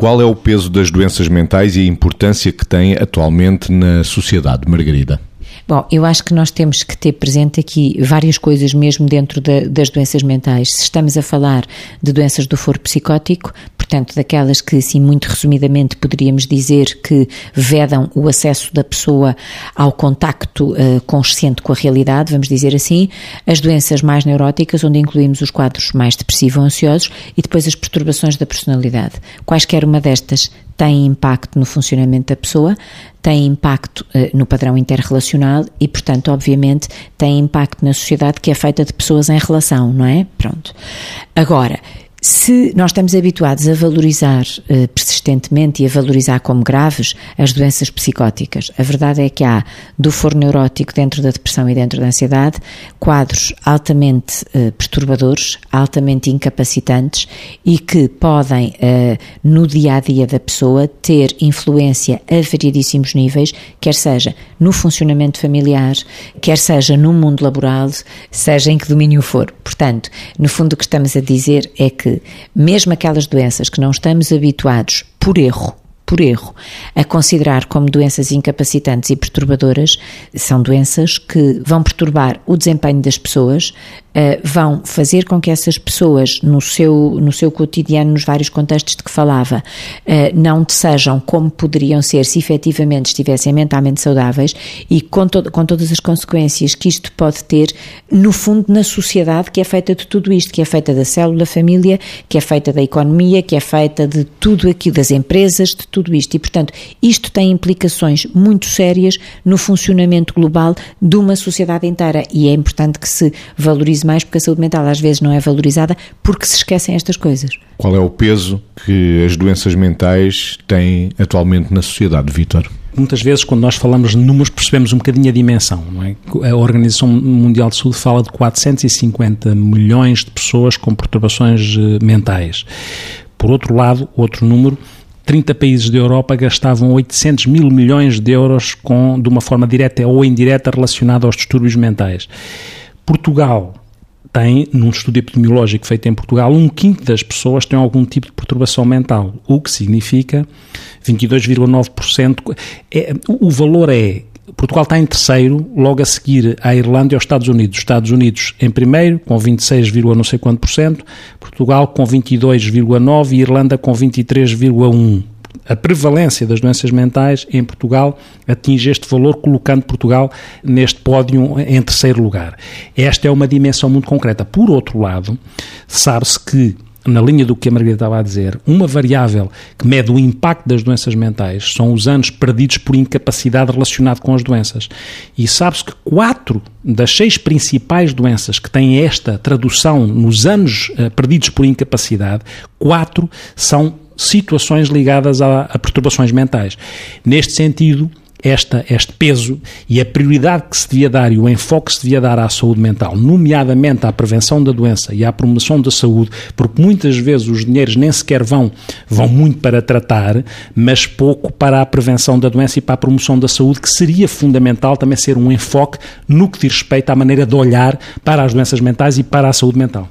Qual é o peso das doenças mentais e a importância que têm atualmente na sociedade, Margarida? Bom, eu acho que nós temos que ter presente aqui várias coisas mesmo dentro da, das doenças mentais. Se estamos a falar de doenças do foro psicótico, portanto, daquelas que, assim, muito resumidamente, poderíamos dizer que vedam o acesso da pessoa ao contacto uh, consciente com a realidade, vamos dizer assim, as doenças mais neuróticas, onde incluímos os quadros mais depressivo-ansiosos e depois as perturbações da personalidade. Quaisquer uma destas tem impacto no funcionamento da pessoa, tem impacto uh, no padrão interrelacional e, portanto, obviamente, tem impacto na sociedade que é feita de pessoas em relação, não é? Pronto. Agora, se nós estamos habituados a valorizar eh, persistentemente e a valorizar como graves as doenças psicóticas, a verdade é que há do foro neurótico dentro da depressão e dentro da ansiedade quadros altamente eh, perturbadores, altamente incapacitantes e que podem, eh, no dia a dia da pessoa, ter influência a variedíssimos níveis, quer seja no funcionamento familiar, quer seja no mundo laboral, seja em que domínio for. Portanto, no fundo, o que estamos a dizer é que que, mesmo aquelas doenças que não estamos habituados por erro, por erro, a considerar como doenças incapacitantes e perturbadoras, são doenças que vão perturbar o desempenho das pessoas, uh, vão fazer com que essas pessoas, no seu, no seu cotidiano, nos vários contextos de que falava, uh, não sejam como poderiam ser se efetivamente estivessem mentalmente saudáveis e com, to com todas as consequências que isto pode ter, no fundo, na sociedade que é feita de tudo isto, que é feita da célula família, que é feita da economia, que é feita de tudo aquilo, das empresas, de tudo isto. E, portanto, isto tem implicações muito sérias no funcionamento global de uma sociedade inteira e é importante que se valorize valorize mais, porque a saúde mental às vezes não é valorizada porque se esquecem estas coisas. Qual é o peso que as doenças mentais têm atualmente na sociedade, Vítor? Muitas vezes, quando nós falamos de números, percebemos um bocadinho a dimensão. Não é? A Organização Mundial de Saúde fala de 450 milhões de pessoas com perturbações eh, mentais. Por outro lado, outro número, 30 países da Europa gastavam 800 mil milhões de euros com, de uma forma direta ou indireta relacionada aos distúrbios mentais. Portugal tem, num estudo epidemiológico feito em Portugal, um quinto das pessoas tem algum tipo de perturbação mental, o que significa 22,9%. É, o valor é Portugal está em terceiro, logo a seguir à Irlanda e aos Estados Unidos. Estados Unidos em primeiro, com 26, não sei quanto por cento, Portugal com 22,9% e Irlanda com 23,1% a prevalência das doenças mentais em Portugal atinge este valor, colocando Portugal neste pódio em terceiro lugar. Esta é uma dimensão muito concreta. Por outro lado, sabe-se que na linha do que a Margarida estava a dizer, uma variável que mede o impacto das doenças mentais são os anos perdidos por incapacidade relacionado com as doenças. E sabe-se que quatro das seis principais doenças que têm esta tradução nos anos uh, perdidos por incapacidade, quatro são situações ligadas a, a perturbações mentais. Neste sentido, esta, este peso e a prioridade que se devia dar e o enfoque que se devia dar à saúde mental, nomeadamente à prevenção da doença e à promoção da saúde, porque muitas vezes os dinheiros nem sequer vão, vão muito para tratar, mas pouco para a prevenção da doença e para a promoção da saúde, que seria fundamental também ser um enfoque no que diz respeito à maneira de olhar para as doenças mentais e para a saúde mental.